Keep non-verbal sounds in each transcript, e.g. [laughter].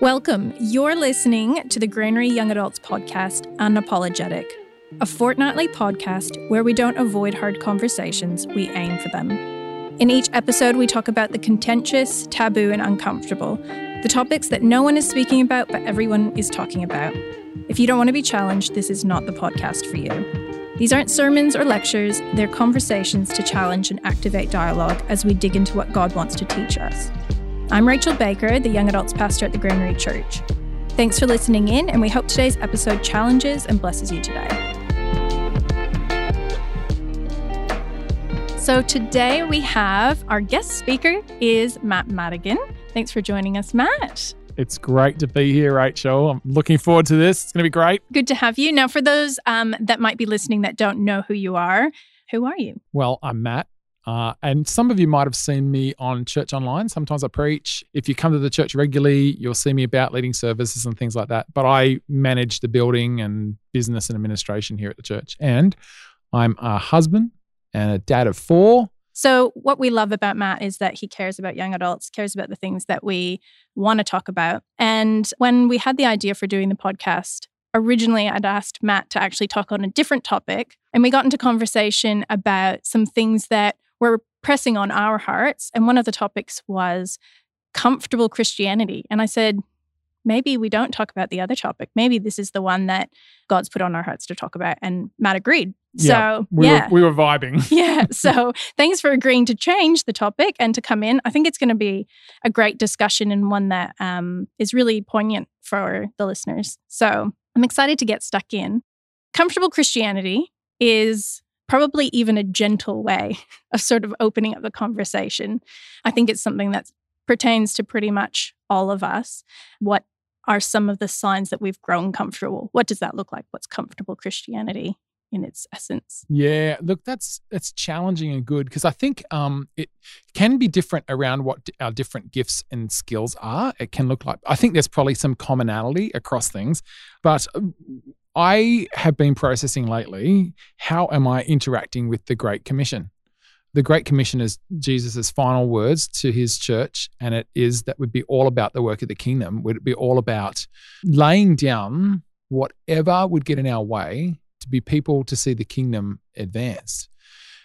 Welcome. You're listening to the Granary Young Adults podcast, Unapologetic, a fortnightly podcast where we don't avoid hard conversations, we aim for them. In each episode, we talk about the contentious, taboo, and uncomfortable, the topics that no one is speaking about but everyone is talking about. If you don't want to be challenged, this is not the podcast for you. These aren't sermons or lectures, they're conversations to challenge and activate dialogue as we dig into what God wants to teach us. I'm Rachel Baker, the young adults pastor at the Granary Church. Thanks for listening in, and we hope today's episode challenges and blesses you today. So today we have our guest speaker is Matt Madigan. Thanks for joining us, Matt. It's great to be here, Rachel. I'm looking forward to this. It's going to be great. Good to have you. Now, for those um, that might be listening that don't know who you are, who are you? Well, I'm Matt. Uh, and some of you might have seen me on Church Online. Sometimes I preach. If you come to the church regularly, you'll see me about leading services and things like that. But I manage the building and business and administration here at the church. And I'm a husband and a dad of four. So, what we love about Matt is that he cares about young adults, cares about the things that we want to talk about. And when we had the idea for doing the podcast, originally I'd asked Matt to actually talk on a different topic. And we got into conversation about some things that were pressing on our hearts. And one of the topics was comfortable Christianity. And I said, maybe we don't talk about the other topic. Maybe this is the one that God's put on our hearts to talk about. And Matt agreed. Yeah, so, we yeah. Were, we were vibing. [laughs] yeah. [laughs] So, thanks for agreeing to change the topic and to come in. I think it's going to be a great discussion and one that um, is really poignant for the listeners. So, I'm excited to get stuck in. Comfortable Christianity is probably even a gentle way [laughs] of sort of opening up the conversation. I think it's something that pertains to pretty much all of us. What are some of the signs that we've grown comfortable? What does that look like? What's comfortable Christianity? In its essence. Yeah, look, that's it's challenging and good because I think um, it can be different around what our different gifts and skills are. It can look like I think there's probably some commonality across things, but I have been processing lately how am I interacting with the Great Commission? The Great Commission is Jesus' final words to his church, and it is that would be all about the work of the kingdom, would it be all about laying down whatever would get in our way to be people to see the kingdom advanced.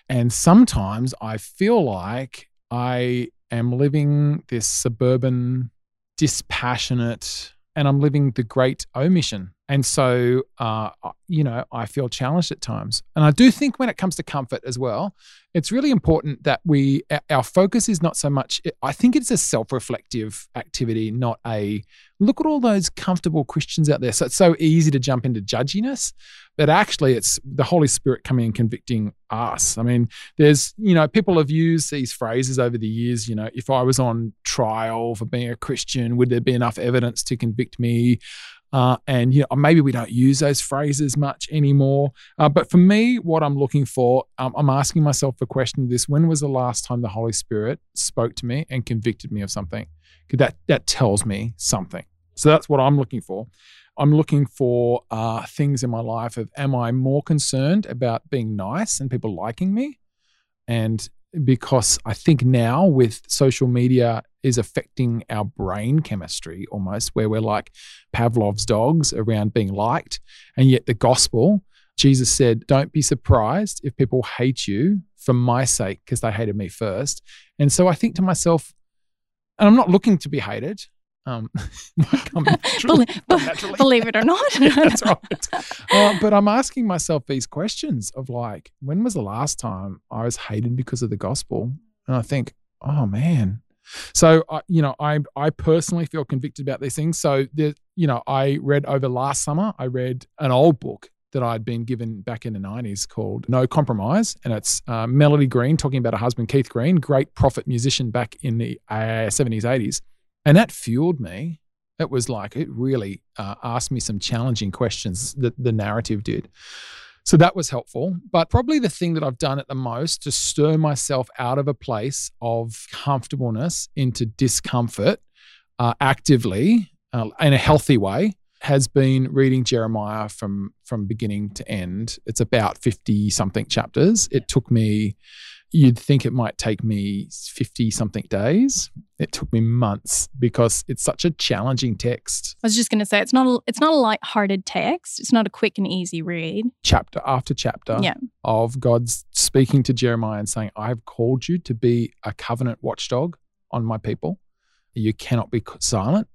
And sometimes I feel like I am living this suburban, dispassionate, and I'm living the great omission and so, uh, you know, I feel challenged at times. And I do think when it comes to comfort as well, it's really important that we, our focus is not so much, I think it's a self reflective activity, not a look at all those comfortable Christians out there. So it's so easy to jump into judginess, but actually it's the Holy Spirit coming and convicting us. I mean, there's, you know, people have used these phrases over the years, you know, if I was on trial for being a Christian, would there be enough evidence to convict me? Uh, and you know maybe we don't use those phrases much anymore. Uh, but for me, what I'm looking for, um, I'm asking myself the question: This: When was the last time the Holy Spirit spoke to me and convicted me of something? That that tells me something. So that's what I'm looking for. I'm looking for uh, things in my life of: Am I more concerned about being nice and people liking me, and because I think now with social media is affecting our brain chemistry almost, where we're like Pavlov's dogs around being liked. And yet, the gospel, Jesus said, Don't be surprised if people hate you for my sake because they hated me first. And so I think to myself, and I'm not looking to be hated. Um, [laughs] [laughs] naturally, believe, believe, it or not. [laughs] that's right. Uh, but I'm asking myself these questions of like, when was the last time I was hated because of the gospel? And I think, oh man. So, uh, you know, I I personally feel convicted about these things. So, the, you know, I read over last summer. I read an old book that I'd been given back in the 90s called No Compromise. And it's uh, Melody Green talking about her husband, Keith Green, great prophet musician back in the uh, 70s, 80s. And that fueled me. It was like, it really uh, asked me some challenging questions that the narrative did. So that was helpful. But probably the thing that I've done at the most to stir myself out of a place of comfortableness into discomfort uh, actively uh, in a healthy way has been reading Jeremiah from from beginning to end. It's about 50 something chapters. It took me you'd think it might take me 50 something days. It took me months because it's such a challenging text. I was just going to say it's not a, it's not a light-hearted text. It's not a quick and easy read. Chapter after chapter Yeah. of God's speaking to Jeremiah and saying, I have called you to be a covenant watchdog on my people. You cannot be silent.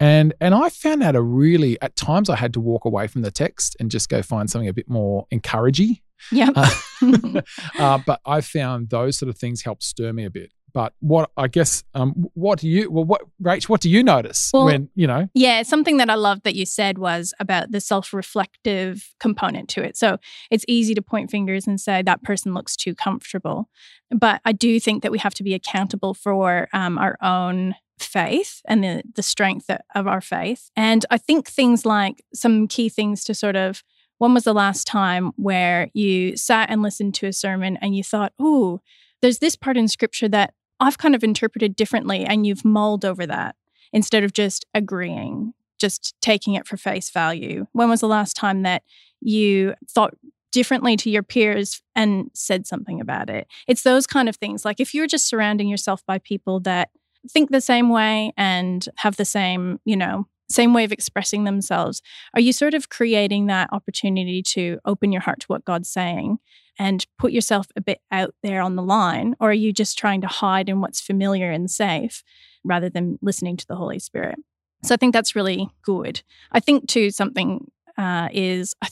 And and I found that a really at times I had to walk away from the text and just go find something a bit more encouraging. Yeah. Uh, [laughs] [laughs] uh, but I found those sort of things help stir me a bit. But what I guess, um, what do you, well, what, Rach, what do you notice Well, when, you know, Yeah, something that I loved that you said was about the self reflective component to it. So it's easy to point fingers and say that person looks too comfortable. But I do think that we have to be accountable for um, our own faith and the, the strength of our faith. And I think things like some key things to sort of when was the last time where you sat and listened to a sermon and you thought, ooh, there's this part in scripture that I've kind of interpreted differently, and you've mulled over that instead of just agreeing, just taking it for face value? When was the last time that you thought differently to your peers and said something about it? It's those kind of things. Like if you're just surrounding yourself by people that think the same way and have the same, you know, same way of expressing themselves, are you sort of creating that opportunity to open your heart to what God's saying and put yourself a bit out there on the line? Or are you just trying to hide in what's familiar and safe rather than listening to the Holy Spirit? So I think that's really good. I think, too, something uh, is I,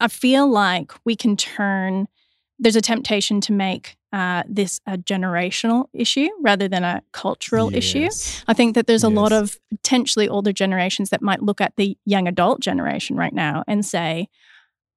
I feel like we can turn, there's a temptation to make uh, this a generational issue rather than a cultural issue. I think that there's a lot of potentially older generations that might look at the young adult generation right now and say,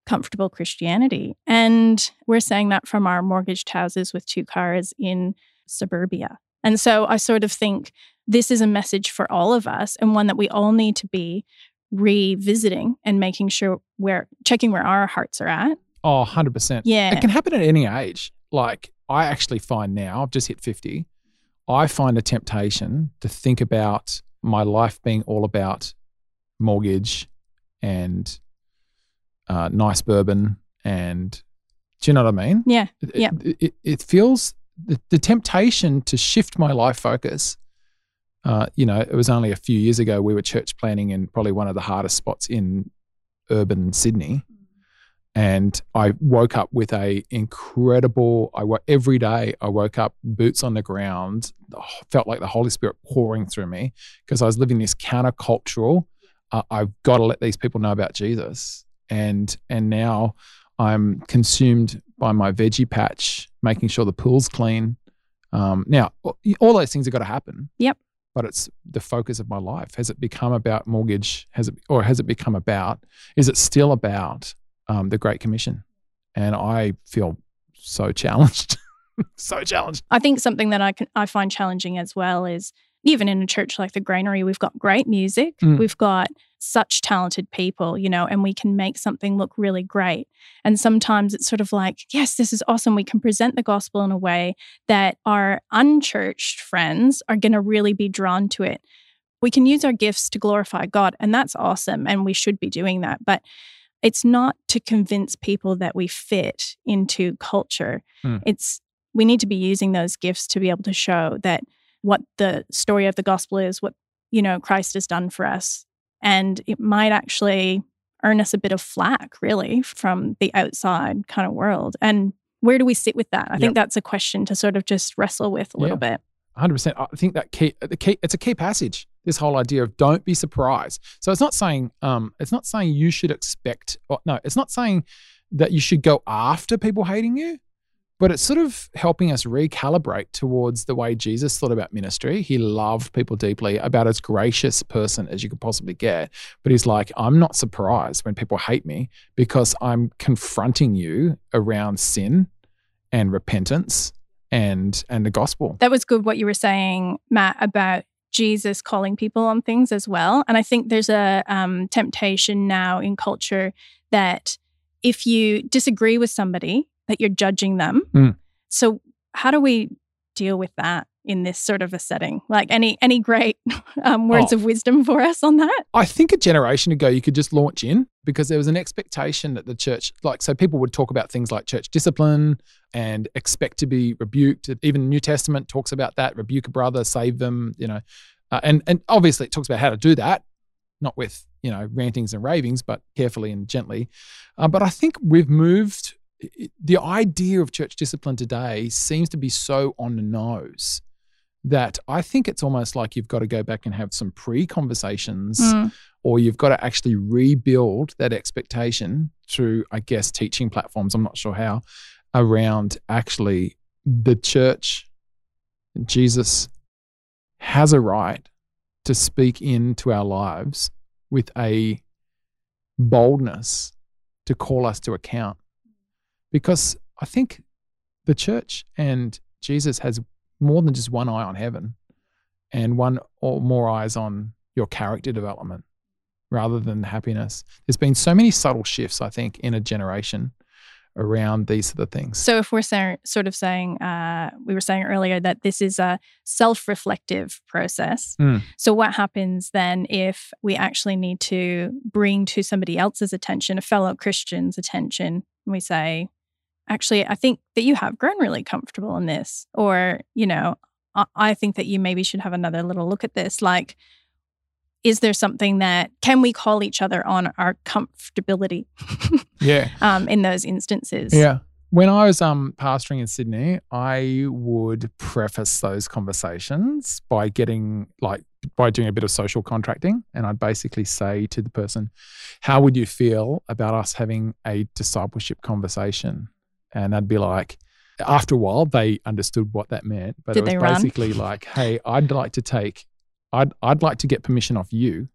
comfortable Christianity. And we're saying that from our mortgaged houses with two cars in suburbia. And so I sort of think this is a message for all of us and one that we all need to be revisiting and making sure we're checking where our hearts are at. Oh, 100%. Yeah. It can happen at any age. Like, I actually find now, I've just hit 50, I find a temptation to think about my life being all about mortgage and uh, nice bourbon. And do you know what I mean? Yeah. It, Yeah. it, it, it feels the, the temptation to shift my life focus. Uh, you know, it was only a few years ago we were church planting in probably one of the hardest spots in urban Sydney, and I woke up with a incredible. I every day I woke up boots on the ground, felt like the Holy Spirit pouring through me because I was living this countercultural. Uh, I've got to let these people know about Jesus, and and now I'm consumed by my veggie patch, making sure the pool's clean. Um, now, all those things have got to happen. Yep. But it's the focus of my life. Has it become about mortgage? Has it, or has it become about? Is it still about um, the Great Commission? And I feel so challenged, [laughs] so challenged. I think something that I can I find challenging as well is even in a church like the Granary, we've got great music, Mm. we've got such talented people, you know, and we can make something look really great. And sometimes it's sort of like, yes, this is awesome. We can present the gospel in a way that our unchurched friends are going to really be drawn to it. We can use our gifts to glorify God, and that's awesome. And we should be doing that. But it's not to convince people that we fit into culture. Mm. It's we need to be using those gifts to be able to show that what the story of the gospel is, what you know Christ has done for us, and it might actually earn us a bit of flack, really, from the outside kind of world. And where do we sit with that? I Yep. think that's a question to sort of just wrestle with a little bit. 100%. I think that key, the key, it's a key passage. This whole idea of don't be surprised. So it's not saying, um, it's not saying you should expect. Or, no, it's not saying that you should go after people hating you, but it's sort of helping us recalibrate towards the way Jesus thought about ministry. He loved people deeply, about as gracious person as you could possibly get. But he's like, I'm not surprised when people hate me because I'm confronting you around sin and repentance and and the gospel. That was good what you were saying, Matt, about Jesus calling people on things as well. And I think there's a um, temptation now in culture that if you disagree with somebody, that you're judging them. Mm. So how do we deal with that in this sort of a setting? Like any any great [laughs] um, words Oh. of wisdom for us on that? I think a generation ago you could just launch in because there was an expectation that the church, like, so people would talk about things like church discipline, and expect to be rebuked. Even the New Testament talks about that: rebuke a brother, save them. You know, uh, and and obviously it talks about how to do that, not with you know rantings and ravings, but carefully and gently. Uh, but I think we've moved. The idea of church discipline today seems to be so on the nose that I think it's almost like you've got to go back and have some pre conversations Mm. or you've got to actually rebuild that expectation through, I guess, teaching platforms. I'm not sure how around actually the church, Jesus has a right to speak into our lives with a boldness to call us to account. Because I think the church and Jesus has more than just one eye on heaven and one or more eyes on your character development rather than happiness. There's been so many subtle shifts, I think, in a generation around these sort of things. So if we're sort of saying, uh, we were saying earlier that this is a self-reflective process. Mm. So what happens then if we actually need to bring to somebody else's attention, a fellow Christian's attention, and we say, actually, I think that you have grown really comfortable in this, or you know, I, I think that you maybe should have another little look at this. Like, is there something that can we call each other on our comfortability [laughs] Yeah. um, in those instances? Yeah. When I was um, pastoring in Sydney, I would preface those conversations by getting like by doing a bit of social contracting, and I'd basically say to the person, "How would you feel about us having a discipleship conversation?" And I'd be like, after a while, they understood what that meant, but Did it was basically like, "Hey, I'd like to take, I'd I'd like to get permission off you,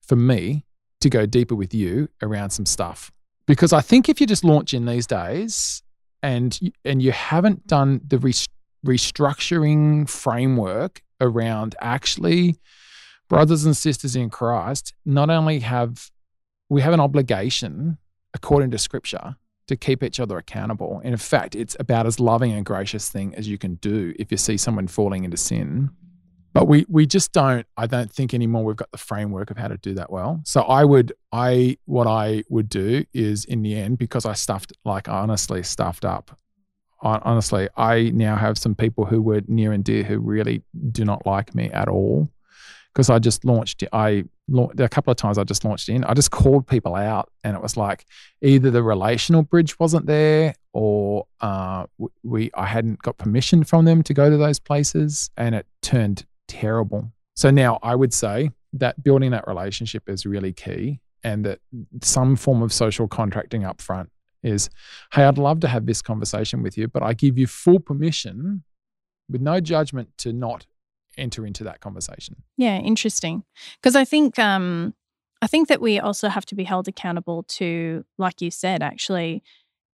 for me to go deeper with you around some stuff." because I think if you just launch in these days and and you haven't done the res- restructuring framework around actually brothers and sisters in Christ not only have we have an obligation according to scripture to keep each other accountable and in fact it's about as loving and gracious thing as you can do if you see someone falling into sin but we we just don't i don't think anymore we've got the framework of how to do that well. So i would i what i would do is in the end because i stuffed like honestly stuffed up honestly i now have some people who were near and dear who really do not like me at all. Because i just launched i a couple of times i just launched in i just called people out and it was like either the relational bridge wasn't there or uh, we i hadn't got permission from them to go to those places and it turned terrible so now i would say that building that relationship is really key and that some form of social contracting up front is hey i'd love to have this conversation with you but i give you full permission with no judgment to not enter into that conversation Yeah, interesting. Because I think um, I think that we also have to be held accountable to, like you said, actually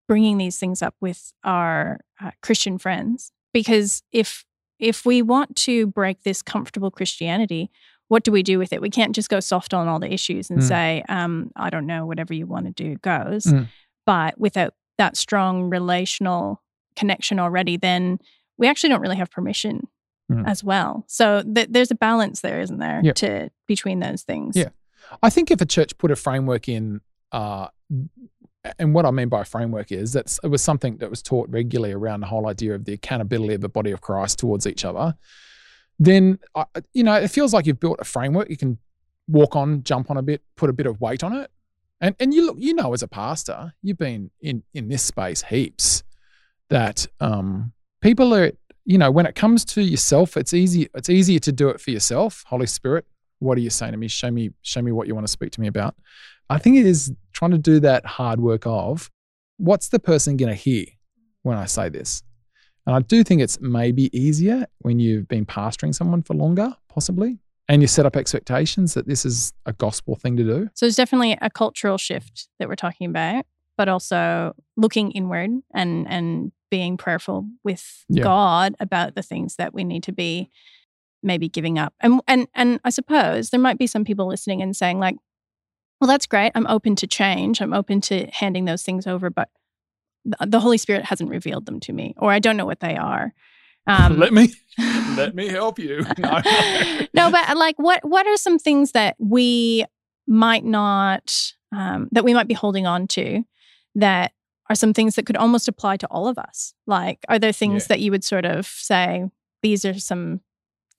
bringing these things up with our uh, Christian friends. Because if if we want to break this comfortable Christianity, what do we do with it? We can't just go soft on all the issues and Mm. say, um, I don't know, whatever you want to do goes. Mm. But without that strong relational connection already, then we actually don't really have permission Mm. as well. So th- there's a balance there, isn't there, Yep. to between those things? Yeah. I think if a church put a framework in, uh, and what I mean by framework is that it was something that was taught regularly around the whole idea of the accountability of the body of Christ towards each other, then uh, you know it feels like you've built a framework. You can walk on, jump on a bit, put a bit of weight on it, and and you look, you know, as a pastor, you've been in in this space heaps. That um, people are, you know, when it comes to yourself, it's easy. It's easier to do it for yourself. Holy Spirit, what are you saying to me? Show me, show me what you want to speak to me about. I think it is trying to do that hard work of what's the person going to hear when I say this. And I do think it's maybe easier when you've been pastoring someone for longer, possibly, and you set up expectations that this is a gospel thing to do. So there's definitely a cultural shift that we're talking about, but also looking inward and and being prayerful with Yeah. God about the things that we need to be maybe giving up. And and and I suppose there might be some people listening and saying like, well, that's great. I'm open to change. I'm open to handing those things over, but the, Holy Spirit hasn't revealed them to me, or I don't know what they are. Um, let me [laughs] let me help you. [laughs] No. no, but uh, like, what what are some things that we might not um, that we might be holding on to that are some things that could almost apply to all of us? Like, are there things Yeah. that you would sort of say, these are some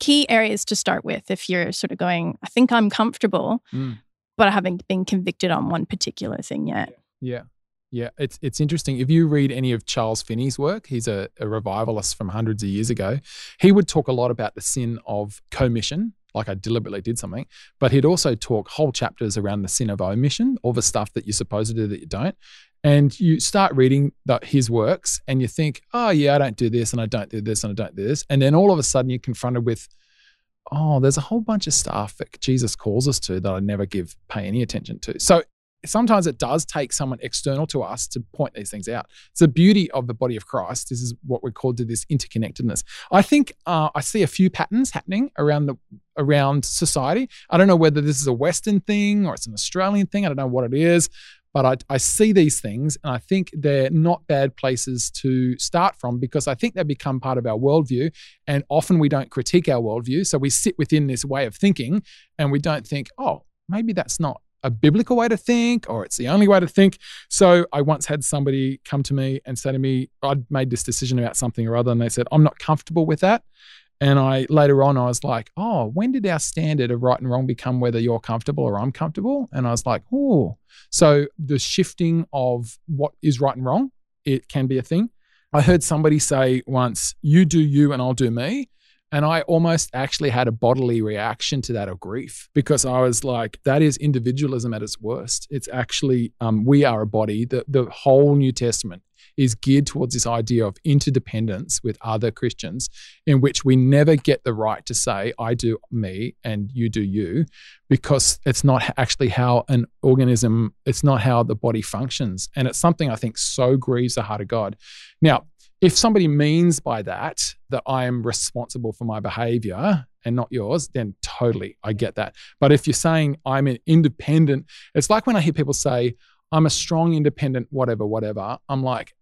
key areas to start with if you're sort of going, I think I'm comfortable, Mm. But I haven't been convicted on one particular thing yet? Yeah. Yeah, it's it's interesting. If you read any of Charles Finney's work, he's a, a revivalist from hundreds of years ago. He would talk a lot about the sin of commission, like I deliberately did something, but he'd also talk whole chapters around the sin of omission, all the stuff that you're supposed to do that you don't. And you start reading the, his works and you think, oh, yeah, I don't do this and I don't do this and I don't do this. And then all of a sudden you're confronted with, oh, there's a whole bunch of stuff that Jesus calls us to that I never give pay any attention to. So sometimes it does take someone external to us to point these things out. It's the beauty of the body of Christ. This is what we're called to this interconnectedness. I think uh, I see a few patterns happening around the around society. I don't know whether this is a Western thing or it's an Australian thing. I don't know what it is. But I, I see these things and I think they're not bad places to start from because I think they become part of our worldview. And often we don't critique our worldview. So we sit within this way of thinking and we don't think, oh, maybe that's not a biblical way to think or it's the only way to think. So I once had somebody come to me and say to me, I'd made this decision about something or other, and they said, I'm not comfortable with that. And I later on I was like, oh, when did our standard of right and wrong become whether you're comfortable or I'm comfortable? And I was like, oh, so the shifting of what is right and wrong, it can be a thing. I heard somebody say once, you do you and I'll do me. And I almost actually had a bodily reaction to that of grief because I was like, that is individualism at its worst. It's actually, um, we are a body. The, the whole New Testament is geared towards this idea of interdependence with other Christians, in which we never get the right to say, I do me and you do you, because it's not actually how an organism, it's not how the body functions. And it's something I think so grieves the heart of God. Now, if somebody means by that that I am responsible for my behavior and not yours, then totally, I get that. But if you're saying I'm an independent, it's like when I hear people say, I'm a strong, independent, whatever, whatever. I'm like,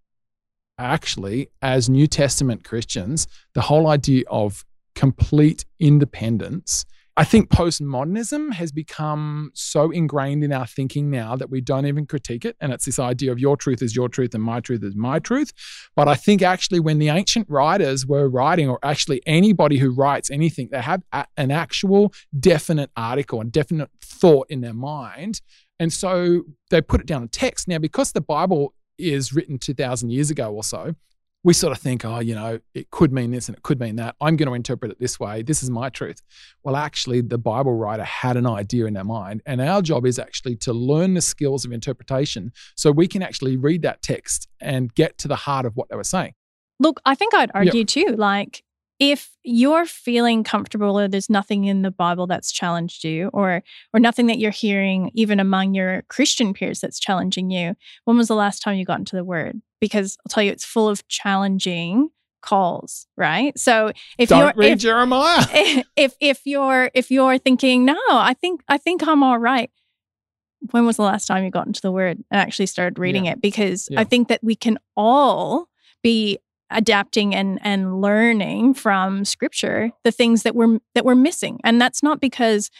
actually, as New Testament Christians, the whole idea of complete independence. I think postmodernism has become so ingrained in our thinking now that we don't even critique it. And it's this idea of your truth is your truth and my truth is my truth. But I think actually, when the ancient writers were writing, or actually anybody who writes anything, they have a- an actual definite article and definite thought in their mind. And so they put it down in text. Now, because the Bible is written 2,000 years ago or so, we sort of think, oh, you know, it could mean this and it could mean that. I'm going to interpret it this way. This is my truth. Well, actually, the Bible writer had an idea in their mind. And our job is actually to learn the skills of interpretation so we can actually read that text and get to the heart of what they were saying. Look, I think I'd argue too, like if you're feeling comfortable or there's nothing in the Bible that's challenged you or or nothing that you're hearing even among your Christian peers that's challenging you, when was the last time you got into the word? Because I'll tell you it's full of challenging calls, right? So if Don't you're read if, Jeremiah. [laughs] if if you're if you're thinking, no, I think I think I'm all right. When was the last time you got into the word and actually started reading it? Because Yeah. I think that we can all be adapting and and learning from scripture the things that we're that we're missing. And that's not because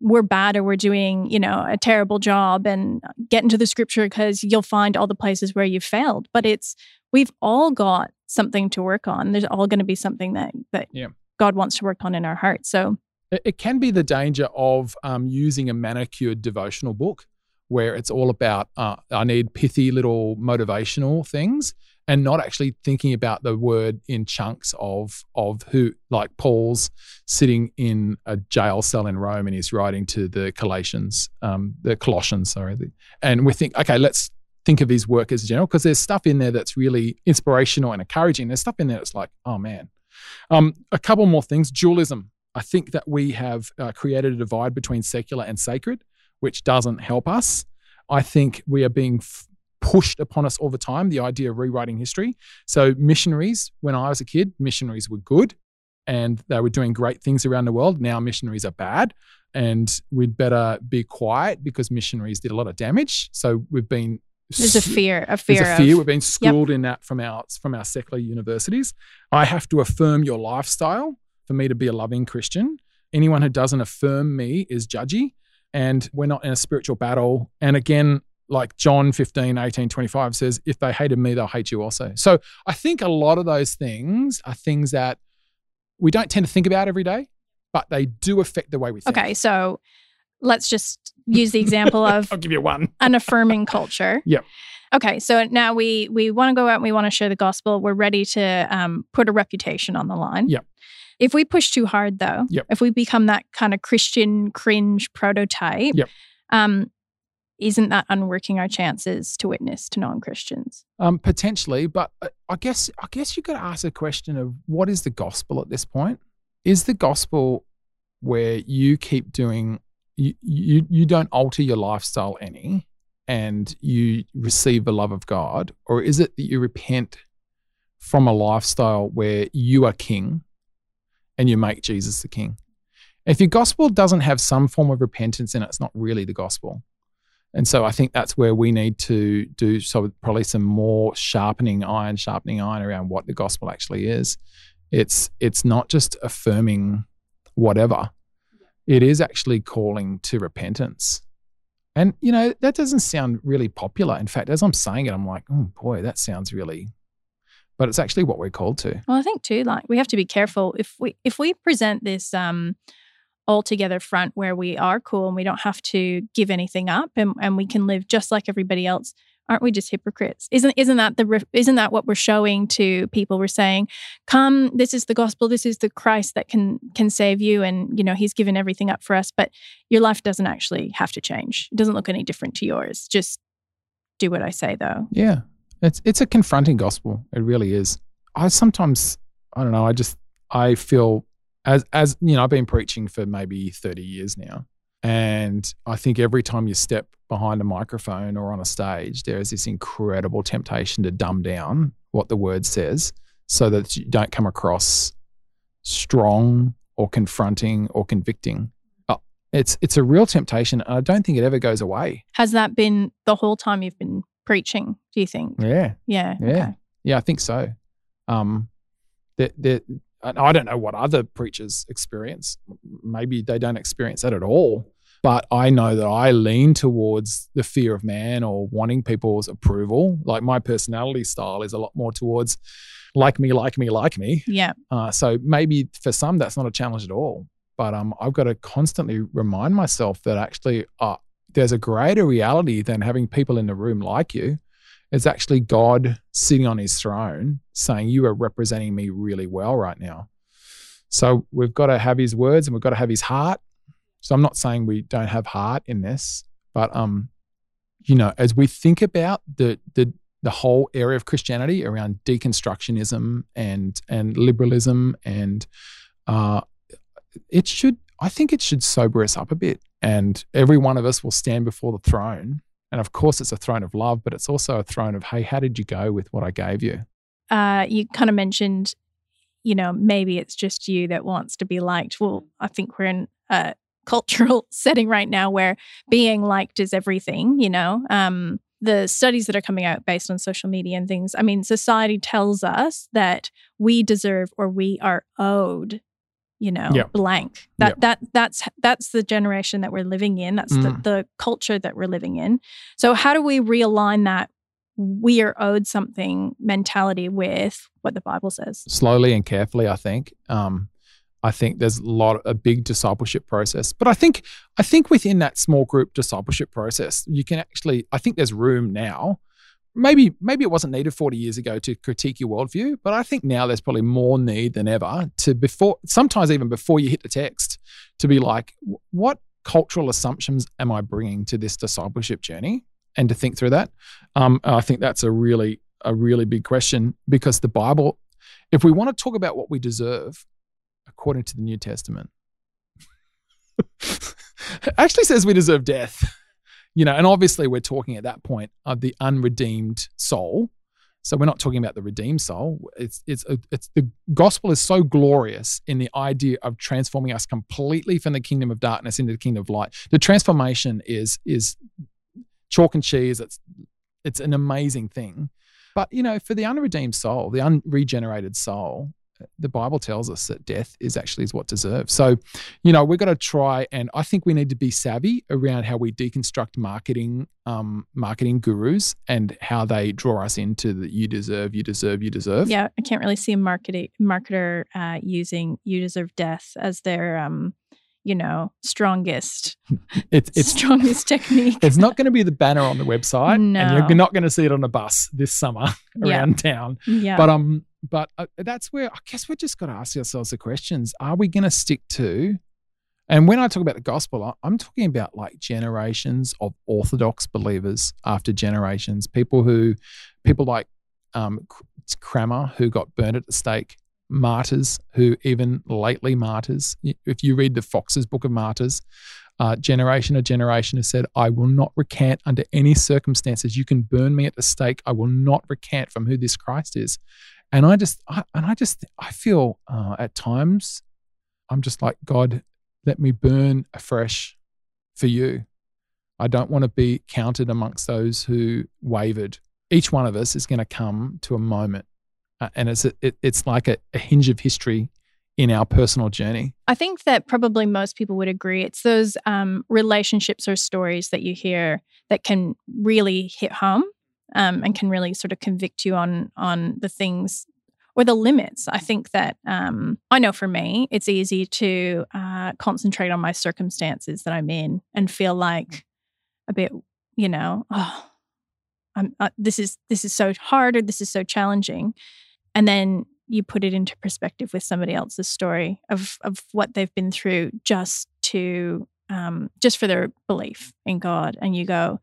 we're bad or we're doing, you know, a terrible job and get into the scripture because you'll find all the places where you've failed. But it's we've all got something to work on. There's all going to be something that that Yeah. God wants to work on in our heart So It, it can be the danger of um, using a manicured devotional book where it's all about, uh, I need pithy little motivational things and not actually thinking about the word in chunks of of who like Paul's sitting in a jail cell in Rome and he's writing to the Colossians, um, the Colossians, sorry, and we think, okay, let's think of his work as general because there's stuff in there that's really inspirational and encouraging. There's stuff in there that's like, oh man. Um, a couple more things. Dualism. I think that we have uh, created a divide between secular and sacred, which doesn't help us. I think we are being f- pushed upon us all the time the idea of rewriting history. So, missionaries, when I was a kid, missionaries were good and they were doing great things around the world. Now, missionaries are bad and we'd better be quiet because missionaries did a lot of damage. So, we've been there's a fear, a fear, there's a fear. of We've been schooled in that from our from our secular universities. I have to affirm your lifestyle for me to be a loving Christian. Anyone who doesn't affirm me is judgy, and we're not in a spiritual battle. And again, like John 15, 18, 25 says, if they hated me, they'll hate you also. So I think a lot of those things are things that we don't tend to think about every day, but they do affect the way we think. Okay, so let's just use the example of [laughs] I'll give you one. [laughs] an affirming culture. [laughs] Yep. Okay, so now we we want to go out and we want to share the gospel. We're ready to um, put a reputation on the line. Yep. If we push too hard, though, Yep. if we become that kind of Christian cringe prototype, Yep. um, isn't that unworking our chances to witness to non-Christians? Um, potentially, but I- I guess I guess you to ask a question of what is the gospel at this point? Is the gospel where you keep doing you you you don't alter your lifestyle any and you receive the love of God, or is it that you repent from a lifestyle where you are king and you make Jesus the king? If your gospel doesn't have some form of repentance in it, it's not really the gospel. And so I think that's where we need to do so probably some more sharpening iron, sharpening iron around what the gospel actually is. It's it's not just affirming whatever. It is actually calling to repentance. And you know, that doesn't sound really popular. In fact, as I'm saying it, I'm like, oh boy, that sounds really but it's actually what we're called to. Well, I think too, like we have to be careful if we if we present this um all together front where we are cool and we don't have to give anything up and, and we can live just like everybody else. Aren't we just hypocrites? Isn't isn't that the isn't that what we're showing to people? We're saying come this is the gospel. This is the christ that can can save you and you know he's given everything up for us but your life doesn't actually have to change. It doesn't look any different to yours. Just do what i say though. Yeah. It's it's a confronting gospel. It really is. I sometimes I don't know, I just I feel as as you know, I've been preaching for maybe 30 years now. And I think every time you step behind a microphone or on a stage, there is this incredible temptation to dumb down what the word says so that you don't come across strong or confronting or convicting. Uh, It's it's a real temptation. and I don't think it ever goes away. has that been the whole time you've been preaching do you think Yeah. yeah Yeah. okay. Yeah, I think so. Um, that I don't know what other preachers experience. Maybe they don't experience that at all. But I know that I lean towards the fear of man or wanting people's approval. Like my personality style is a lot more towards like me, like me, like me. yeah Uh, so maybe for some that's not a challenge at all. But um, I've got to constantly remind myself that actually uh, there's a greater reality than having people in the room like you. It's actually God sitting on his throne saying, You are representing me really well right now. So we've got to have his words and we've got to have his heart. So I'm not saying we don't have heart in this, but um, you know, as we think about the the the whole area of Christianity around deconstructionism and and liberalism and uh, it should I think it should sober us up a bit. And every one of us will stand before the throne. And of course, it's a throne of love, but it's also a throne of, hey, how did you go with what I gave you? uh, you kind of mentioned, you know, maybe it's just you that wants to be liked. Well, I think we're in a cultural [laughs] setting right now where being liked is everything, you know. Um, the studies that are coming out based on social media and things, I mean, society tells us that we deserve or we are owed, you know, Yeah. blank. That Yeah. that that's that's the generation that we're living in. That's the, Mm. the culture that we're living in. So how do we realign that we are owed something mentality with what the Bible says. Slowly and carefully, I think. Um, I think there's a lot a big discipleship process. But I think I think within that small group discipleship process, you can actually I think there's room now. Maybe maybe it wasn't needed 40 years ago to critique your worldview, but I think now there's probably more need than ever to before sometimes even before you hit the text to be like, what cultural assumptions am I bringing to this discipleship journey? And to think through that. Um, I think that's a really a really big question because the Bible, if we want to talk about what we deserve, according to the New Testament, [laughs] actually says we deserve death. You know, and obviously we're talking at that point of the unredeemed soul. So we're not talking about the redeemed soul. It's it's uh, it's the gospel is so glorious in the idea of transforming us completely from the kingdom of darkness into the kingdom of light. The transformation is is chalk and cheese. It's it's an amazing thing. But you know, for the unredeemed soul, the unregenerated soul, the Bible tells us that death is actually is what deserves. So, you know, we've got to try, and I think we need to be savvy around how we deconstruct marketing, um, marketing gurus, and how they draw us into the you deserve, you deserve, you deserve. Yeah, I can't really see a marketing marketer uh, using "you deserve death" as their um, you know, strongest, [laughs] it's, it's strongest technique. [laughs] It's not going to be the banner on the website, no. and you're not going to see it on a bus this summer [laughs] around yeah. town. Yeah. But um, but uh, that's where I guess we're just got to ask ourselves the questions: Are we going to stick to? And when I talk about the gospel, I'm talking about like generations of Orthodox believers after generations, people who, people like um, Cranmer who got burned at the stake martyrs who even lately martyrs. If you read the Foxe's Book of Martyrs, uh, generation of generation has said, I will not recant under any circumstances. You can burn me at the stake. I will not recant from who this Christ is. And I just, I, and I just, I feel uh, at times, I'm just like, God, let me burn afresh for you. I don't want to be counted amongst those who wavered. Each one of us is going to come to a moment uh, and it's a, it, it's like a, a hinge of history in our personal journey. I think that probably most people would agree. It's those um, relationships or stories that you hear that can really hit home um, and can really sort of convict you on on the things or the limits. I think that um, I know for me, it's easy to uh, concentrate on my circumstances that I'm in and feel like a bit, you know, oh, uh, this is this is so hard or this is so challenging and then you put it into perspective with somebody else's story of of what they've been through just to um, just for their belief in God, and you go,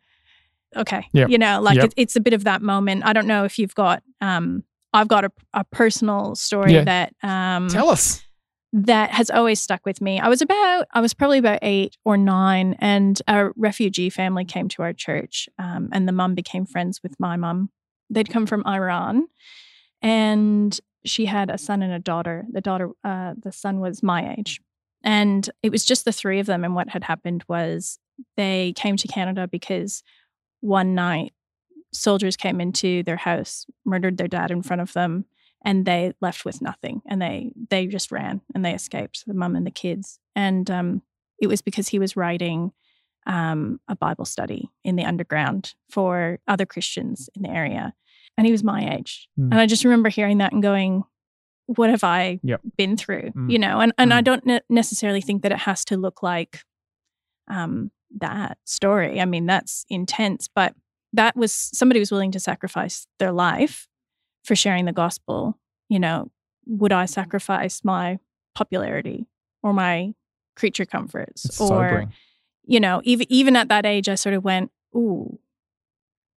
okay, yep. you know, like yep. it, it's a bit of that moment. I don't know if you've got, um, I've got a, a personal story yeah. that um, tell us that has always stuck with me. I was about, I was probably about eight or nine, and a refugee family came to our church, um, and the mum became friends with my mum. They'd come from Iran, and she had a son and a daughter. The daughter, uh, the son was my age, and it was just the three of them. And what had happened was they came to Canada because one night soldiers came into their house, murdered their dad in front of them, and they left with nothing. And they they just ran and they escaped, the mum and the kids. And um, it was because he was writing um, a Bible study in the underground for other Christians in the area and he was my age. Mm. And I just remember hearing that and going, what have I yep. been through? Mm. You know, and, and mm. I don't ne- necessarily think that it has to look like um, that story. I mean, that's intense, but that was somebody was willing to sacrifice their life for sharing the gospel. You know, would I mm-hmm. sacrifice my popularity or my creature comforts it's or, sobering. you know, even even at that age, I sort of went, ooh,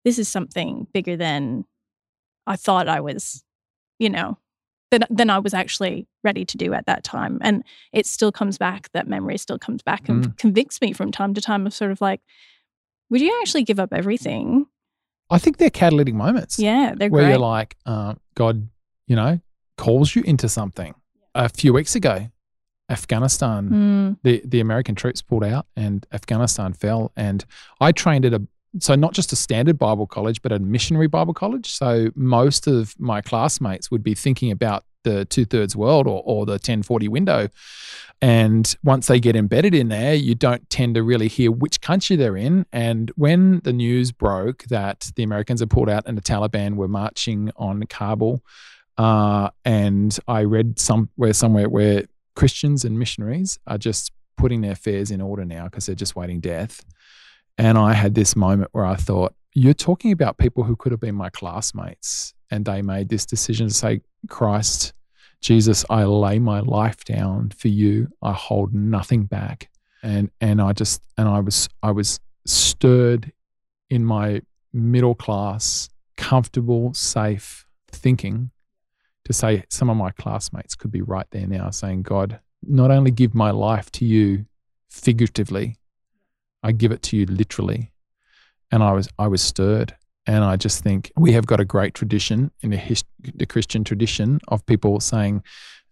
this is something bigger than I thought I was, you know, than, than I was actually ready to do at that time. And it still comes back, that memory still comes back and Mm. convicts me from time to time of sort of like, would you actually give up everything? I think they're catalytic moments Yeah, they're where great. you're like, uh, God, you know, calls you into something. A few weeks ago, Afghanistan, Mm, the, the American troops pulled out and Afghanistan fell. And I trained at a, so not just a standard Bible college, but a missionary Bible college. So most of my classmates would be thinking about the two thirds world or, or the 1040 window. And once they get embedded in there, you don't tend to really hear which country they're in. And when the news broke that the Americans had pulled out and the Taliban were marching on Kabul, uh, and I read somewhere somewhere where Christians and missionaries are just putting their affairs in order now because they're just waiting death. And I had this moment where I thought, you're talking about people who could have been my classmates, and they made this decision to say, Christ, Jesus, I lay my life down for you. I hold nothing back. And and I just and I was I was stirred in my middle class, comfortable, safe thinking to say some of my classmates could be right there now saying, God, not only give my life to you figuratively, I give it to you literally. And I was I was stirred. And I just think we have got a great tradition in the, his, the Christian tradition of people saying,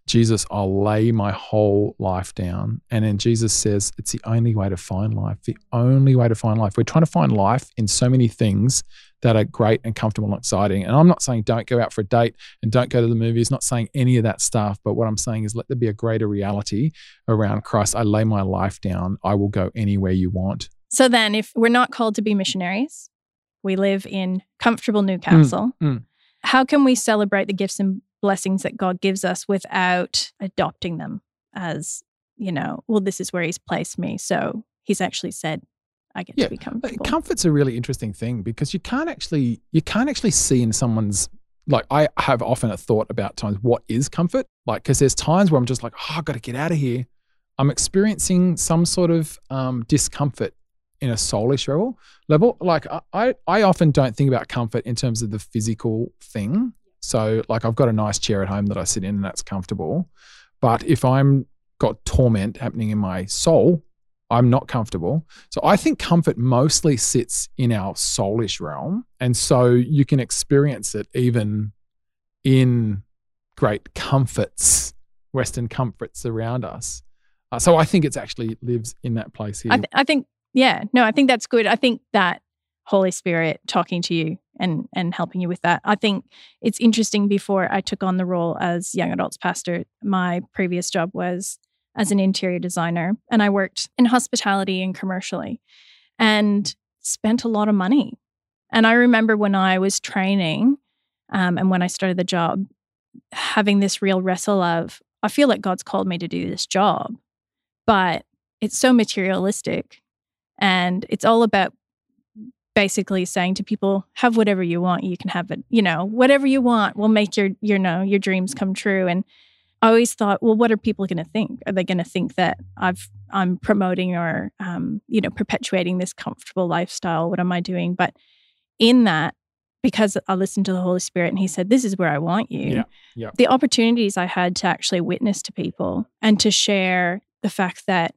Jesus, I'll lay my whole life down. And then Jesus says, it's the only way to find life, the only way to find life. We're trying to find life in so many things that are great and comfortable and exciting. And I'm not saying don't go out for a date and don't go to the movies, not saying any of that stuff. But what I'm saying is let there be a greater reality around Christ. I lay my life down. I will go anywhere you want. So then, if we're not called to be missionaries, we live in comfortable Newcastle. Mm, mm. How can we celebrate the gifts and blessings that God gives us without adopting them as, you know, well, this is where He's placed me. So He's actually said, I get Yeah, to be comfortable. Comfort's a really interesting thing because you can't actually you can't actually see in someone's like I have often a thought about times what is comfort like because there's times where I'm just like oh I've got to get out of here. I'm experiencing some sort of um, discomfort in a soulish level. Level like I- I I often don't think about comfort in terms of the physical thing. So like I've got a nice chair at home that I sit in and that's comfortable. But if I'm got torment happening in my soul, I'm not comfortable. So I think comfort mostly sits in our soulish realm. And so you can experience it even in great comforts, Western comforts around us. Uh, so I think it's actually lives in that place here. I, th- I think, yeah, no, I think that's good. I think that Holy Spirit talking to you and and helping you with that. I think it's interesting. Before I took on the role as young adults pastor, my previous job was as an interior designer, and I worked in hospitality and commercially, and spent a lot of money. And I remember when I was training, um, and when I started the job, having this real wrestle of I feel like God's called me to do this job, but it's so materialistic and it's all about basically saying to people have whatever you want you can have it you know whatever you want will make your you know your dreams come true. And i always thought well what are people going to think? Are they going to think that i've i'm promoting or um, you know perpetuating this comfortable lifestyle? What am i doing? But in that because i listened to the holy spirit and he said this is where i want you Yeah, yeah. the opportunities i had to actually witness to people and to share the fact that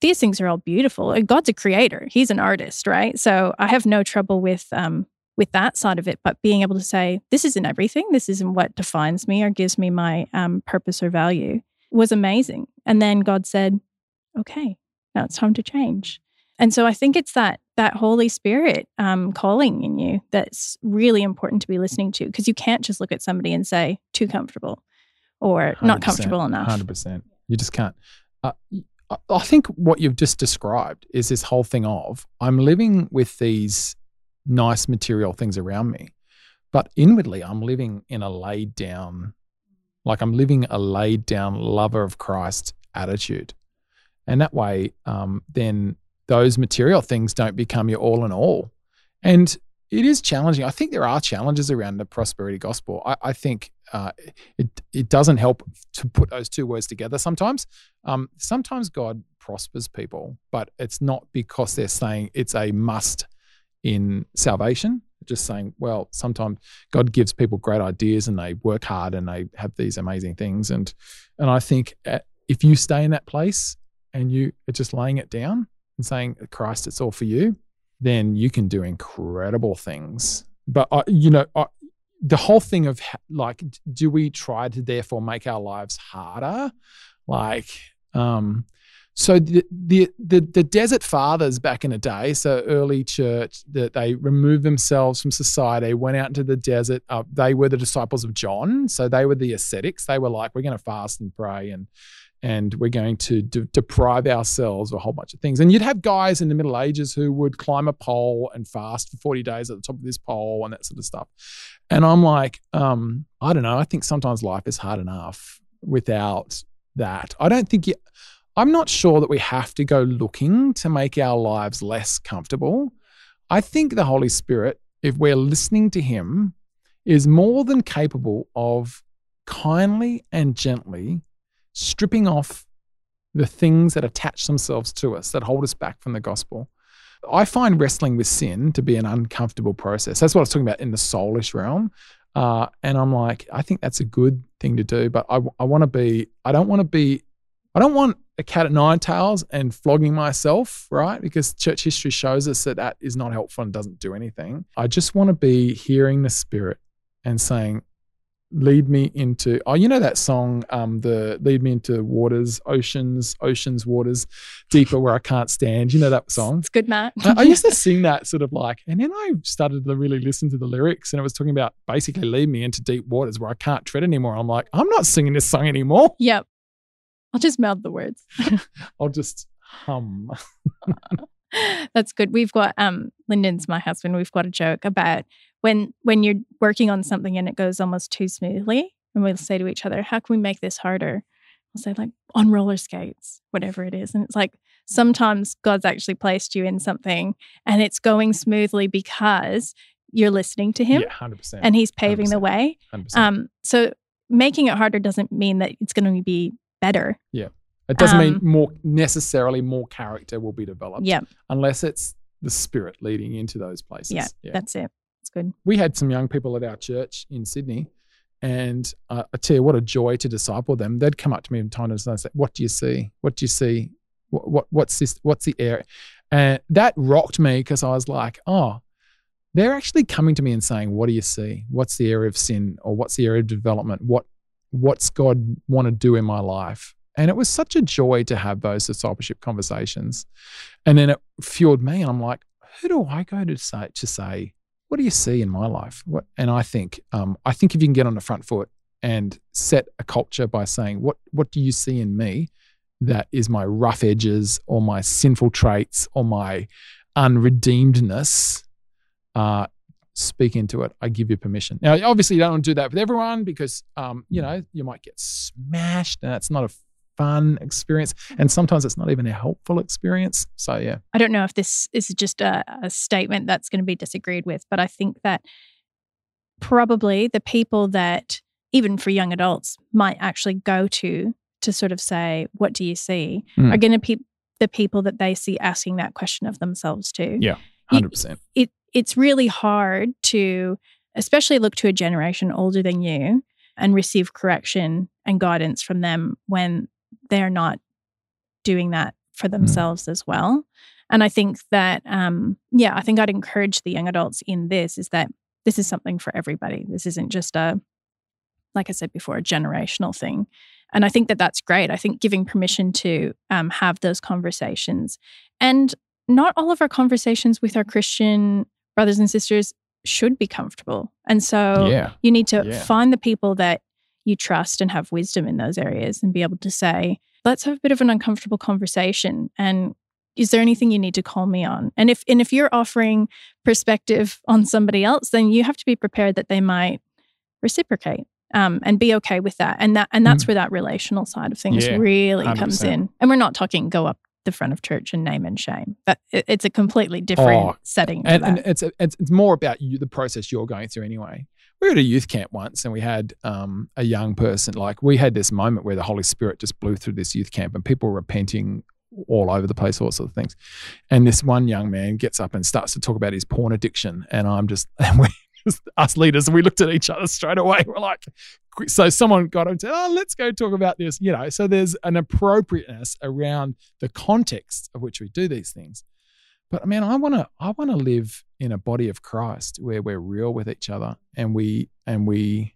these things are all beautiful. God's a creator; He's an artist, right? So I have no trouble with um, with that side of it. But being able to say, "This isn't everything. This isn't what defines me or gives me my um, purpose or value," was amazing. And then God said, "Okay, now it's time to change." And so I think it's that that Holy Spirit um, calling in you that's really important to be listening to because you can't just look at somebody and say, "Too comfortable," or "Not comfortable enough." Hundred percent. You just can't. Uh, I- think what you've just described is this whole thing of I'm living with these nice material things around me, but inwardly I'm living in a laid down, like I'm living a laid down lover of Christ attitude, and that way, um, then those material things don't become your all in all, and it is challenging. I think there are challenges around the prosperity gospel. I, I think uh, it it doesn't help to put those two words together sometimes. Um, sometimes God prospers people, but it's not because they're saying it's a must in salvation. Just saying, well, sometimes God gives people great ideas and they work hard and they have these amazing things. And and I think uh, if you stay in that place and you are just laying it down and saying, Christ, it's all for you, then you can do incredible things. But I, you know, I, the whole thing of like, do we try to therefore make our lives harder? Like, um, so the, the the the desert fathers back in the day, so early church, that they removed themselves from society, went out into the desert. Uh, they were the disciples of John, so they were the ascetics. They were like, we're going to fast and pray and and we're going to de- deprive ourselves of a whole bunch of things. And you'd have guys in the Middle Ages who would climb a pole and fast for 40 days at the top of this pole and that sort of stuff. And I'm like, um, I don't know. I think sometimes life is hard enough without that. I don't think you, I'm not sure that we have to go looking to make our lives less comfortable. I think the Holy Spirit, if we're listening to Him, is more than capable of kindly and gently stripping off the things that attach themselves to us that hold us back from the gospel. I find wrestling with sin to be an uncomfortable process. That's what I was talking about in the soulish realm. Uh, and I'm like, I think that's a good thing to do, but I, I want to be, I don't want to be, I don't want a cat at nine tails and flogging myself, right? Because church history shows us that that is not helpful and doesn't do anything. I just want to be hearing the Spirit and saying, lead me into oh you know that song um the lead me into waters oceans oceans waters deeper where i can't stand you know that song It's good, Matt. I, I used to [laughs] sing that sort of like and then i started to really listen to the lyrics and it was talking about basically lead me into deep waters where i can't tread anymore i'm like i'm not singing this song anymore yep. I'll just mouth the words. [laughs] i'll just hum [laughs] That's good. We've got um Lyndon's my husband. We've got a joke about when when you're working on something and it goes almost too smoothly, and we'll say to each other, "How can we make this harder?" We'll say like on roller skates, whatever it is, and it's like sometimes God's actually placed you in something and it's going smoothly because you're listening to Him yeah 100% and He's paving the 100%. way. 100%. Um, so making it harder doesn't mean that it's going to be better. It doesn't mean um, more necessarily more character will be developed Yeah, unless it's the spirit leading into those places Yeah, that's it. It's good. we had some young people at our church in Sydney, and uh, I tell you what a joy to disciple them. They'd come up to me from time to time and say, "What do you see? What do you see? What, what what's this? What's the area?" And that rocked me because I was like, "Oh." They're actually coming to me and saying, "What do you see? What's the area of sin, or what's the area of development? What what's God want to do in my life?" And it was such a joy to have those discipleship conversations. And then it fueled me, and I'm like, "Who do I go to say to say what do you see in my life? What, and I think, um, I think if you can get on the front foot and set a culture by saying, what, what do you see in me that is my rough edges or my sinful traits or my unredeemedness? Uh, speak into it. I give you permission. Now, obviously, you don't want to do that with everyone because, um, you know, you might get smashed and that's not a fun experience. And sometimes it's not even a helpful experience. So, yeah. I don't know if this is just a, a statement that's going to be disagreed with, but I think that probably the people that, even for young adults, might actually go to to sort of say, What do you see? Mm. are going to be the people that they see asking that question of themselves too. Yeah. 100%. It, it's really hard to, especially look to a generation older than you and receive correction and guidance from them when they're not doing that for themselves as well. And I think that, um, yeah, I think I'd encourage the young adults in this is that this is something for everybody. This isn't just a, like I said before, a generational thing. And I think that that's great. I think giving permission to um, have those conversations. And not all of our conversations with our Christian brothers and sisters should be comfortable. And so yeah. you need to Yeah. find the people that you trust and have wisdom in those areas and be able to say, let's have a bit of an uncomfortable conversation. And is there anything you need to call me on? And if and if you're offering perspective on somebody else, then you have to be prepared that they might reciprocate um, and be okay with that. And that and that's where that relational side of things Mm. Yeah, really comes 100%. in. And we're not talking go up the front of church and name and shame. That it- it's a completely different Oh, setting. and, and it's, it's it's more about you, the process you're going through anyway. We were at a youth camp once, and we had um, a young person. Like we had this moment where the Holy Spirit just blew through this youth camp, and people were repenting all over the place, all sorts of things. And this one young man gets up and starts to talk about his porn addiction, and I'm just, [laughs] and we us leaders, we looked at each other straight away. We're like, so someone got and said, "Oh, let's go talk about this." You know, so there's an appropriateness around the context of which we do these things. But man, I want to I want to live in a body of Christ where we're real with each other and we and we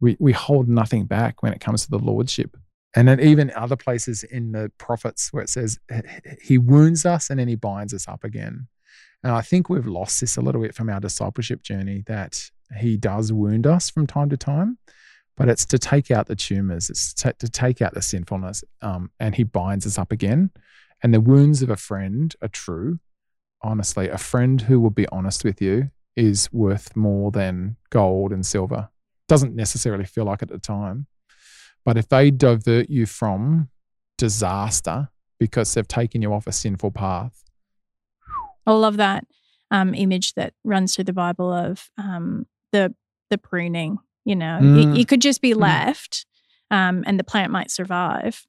we we hold nothing back when it comes to the lordship. And then even other places in the prophets where it says he wounds us and then he binds us up again. And I think we've lost this a little bit from our discipleship journey that he does wound us from time to time, but it's to take out the tumors, it's to, to take out the sinfulness, um, and he binds us up again. And the wounds of a friend are true. Honestly, a friend who will be honest with you is worth more than gold and silver. Doesn't necessarily feel like it at the time. But if they divert you from disaster because they've taken you off a sinful path, I love that um, image that runs through the Bible of um, the the pruning. You know, you, Mm. you could just be Mm. left, um, and the plant might survive.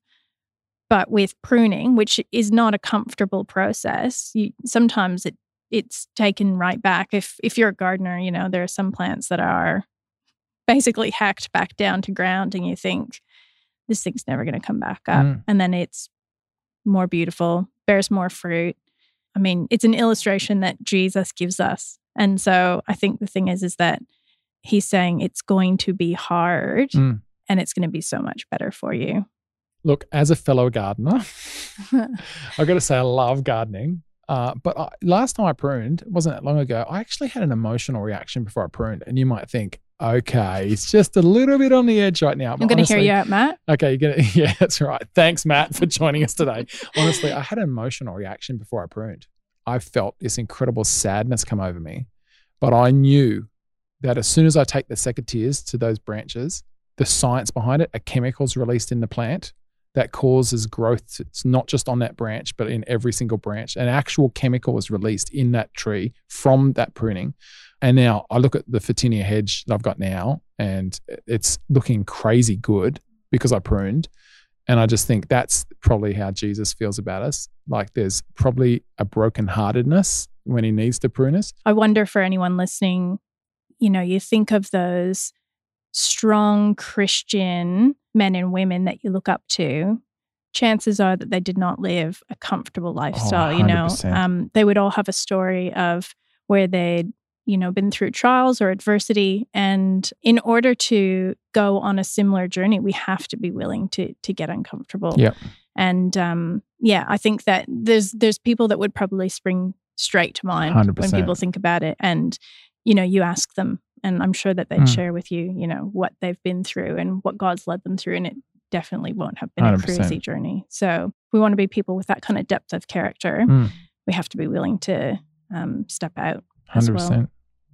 But with pruning, which is not a comfortable process, you, sometimes it it's taken right back. If if you're a gardener, you know there are some plants that are basically hacked back down to ground, and you think this thing's never going to come back up, Mm. and then it's more beautiful, bears more fruit. I mean, it's an illustration that Jesus gives us. And so I think the thing is, is that he's saying it's going to be hard Mm. and it's going to be so much better for you. Look, as a fellow gardener, [laughs] I've got to say I love gardening. Uh, but I, last time I pruned, it wasn't that long ago, I actually had an emotional reaction before I pruned. And you might think, okay, it's just a little bit on the edge right now. I'm going to hear you out, Matt. Okay, you're gonna [laughs] yeah, that's right. Thanks, Matt, for joining us today. Honestly, I had an emotional reaction before I pruned. I felt this incredible sadness come over me, but I knew that as soon as I take the secateurs to those branches, the science behind it are chemicals released in the plant that causes growth. It's not just on that branch, but in every single branch. An actual chemical is released in that tree from that pruning. And now I look at the Photinia hedge that I've got now, and it's looking crazy good because I pruned. And I just think that's probably how Jesus feels about us. Like there's probably a brokenheartedness when he needs to prune us. I wonder for anyone listening, you know, you think of those strong Christian men and women that you look up to. Chances are that they did not live a comfortable lifestyle. you know, um, they would all have a story of where they'd, you know, been through trials or adversity, and in order to go on a similar journey, we have to be willing to to get uncomfortable. Yep. And um, yeah, I think that there's there's people that would probably spring straight to mind when 100%. people think about it, and you know, you ask them, and I'm sure that they'd Mm. share with you, you know, what they've been through and what God's led them through, and it definitely won't have been a 100%. crazy journey. So we want to be people with that kind of depth of character. Mm. We have to be willing to um, step out. as Hundred well.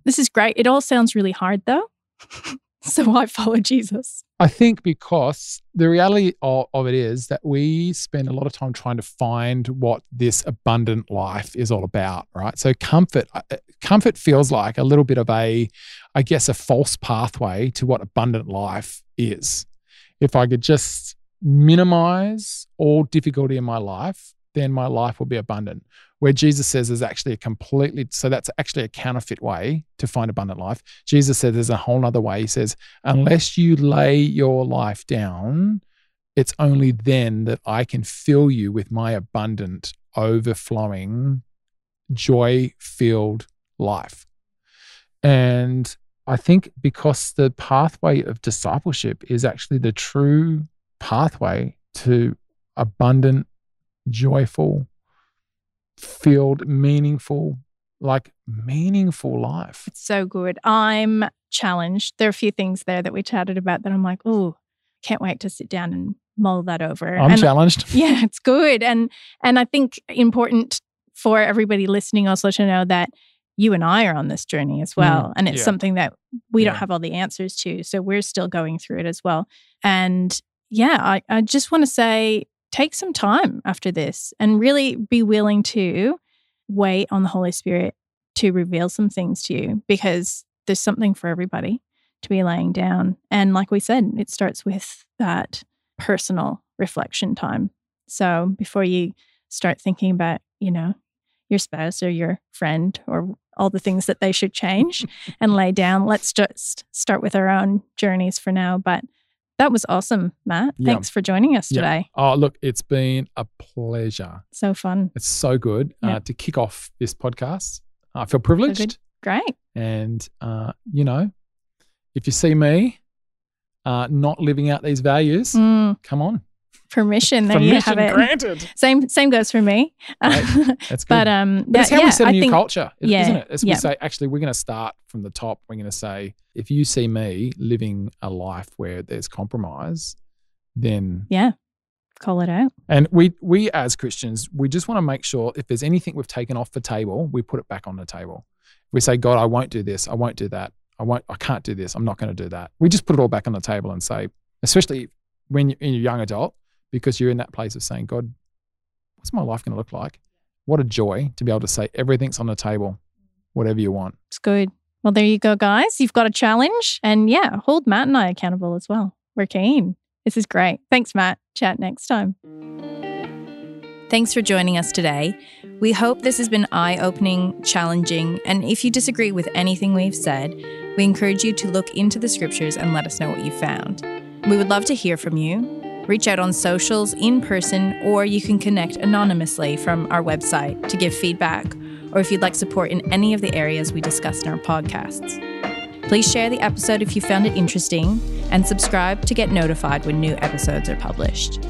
This is great. It all sounds really hard though. [laughs] [laughs] so I follow Jesus. I think because the reality of, of it is that we spend a lot of time trying to find what this abundant life is all about, right? So comfort, uh, comfort feels like a little bit of a, I guess, a false pathway to what abundant life is. If I could just minimize all difficulty in my life, then my life will be abundant. Where Jesus says there's actually a completely, so that's actually a counterfeit way to find abundant life. Jesus said there's a whole other way. He says, unless you lay your life down, it's only then that I can fill you with my abundant, overflowing, joy filled life. And I think because the pathway of discipleship is actually the true pathway to abundant, joyful, filled, meaningful, like meaningful life. It's so good. I'm challenged. There are a few things there that we chatted about that I'm like, oh, can't wait to sit down and mull that over. I'm and challenged. [laughs] yeah, it's good. And and I think important for everybody listening also to know that you and I are on this journey as mm, well. and it's yeah. something that we don't have all the answers to. So we're still going through it as well. And yeah, I, I just want to say take some time after this and really be willing to wait on the Holy Spirit to reveal some things to you because there's something for everybody to be laying down. And like we said, it starts with that personal reflection time. So before you start thinking about, you know, your spouse or your friend or all the things that they should change [laughs] and lay down, let's just start with our own journeys for now. But that was awesome, Matt. Yeah. Thanks for joining us Yeah. today. Oh, look, it's been a pleasure. So fun. It's so good Yeah. uh, to kick off this podcast. I feel privileged. Great. And, uh, you know, if you see me uh, not living out these values, Mm, come on. Permission. There you have it. granted. [laughs] Same same goes for me. [laughs] That's good. but um But it's how yeah, we set a new think culture, isn't it? As yeah. we say, actually, we're going to start from the top. We're going to say, if you see me living a life where there's compromise, then yeah. Call it out. and we we as Christians, we just want to make sure if there's anything we've taken off the table, we put it back on the table. We say, God, I won't do this. I won't do that. I won't. I can't do this. I'm not going to do that. We just put it all back on the table and say, especially when you're in your young adult, because you're in that place of saying, God, what's my life going to look like? What a joy to be able to say everything's on the table, whatever you want. It's good. Well, there you go, guys. You've got a challenge. And yeah, hold Matt and I accountable as well. We're keen. This is great. Thanks, Matt. Chat next time. Thanks for joining us today. We hope this has been eye opening, challenging, and if you disagree with anything we've said, we encourage you to look into the scriptures and let us know what you found. We would love to hear from you. Reach out on socials, in person, or you can connect anonymously from our website to give feedback, or if you'd like support in any of the areas we discussed in our podcasts. Please share the episode if you found it interesting and subscribe to get notified when new episodes are published.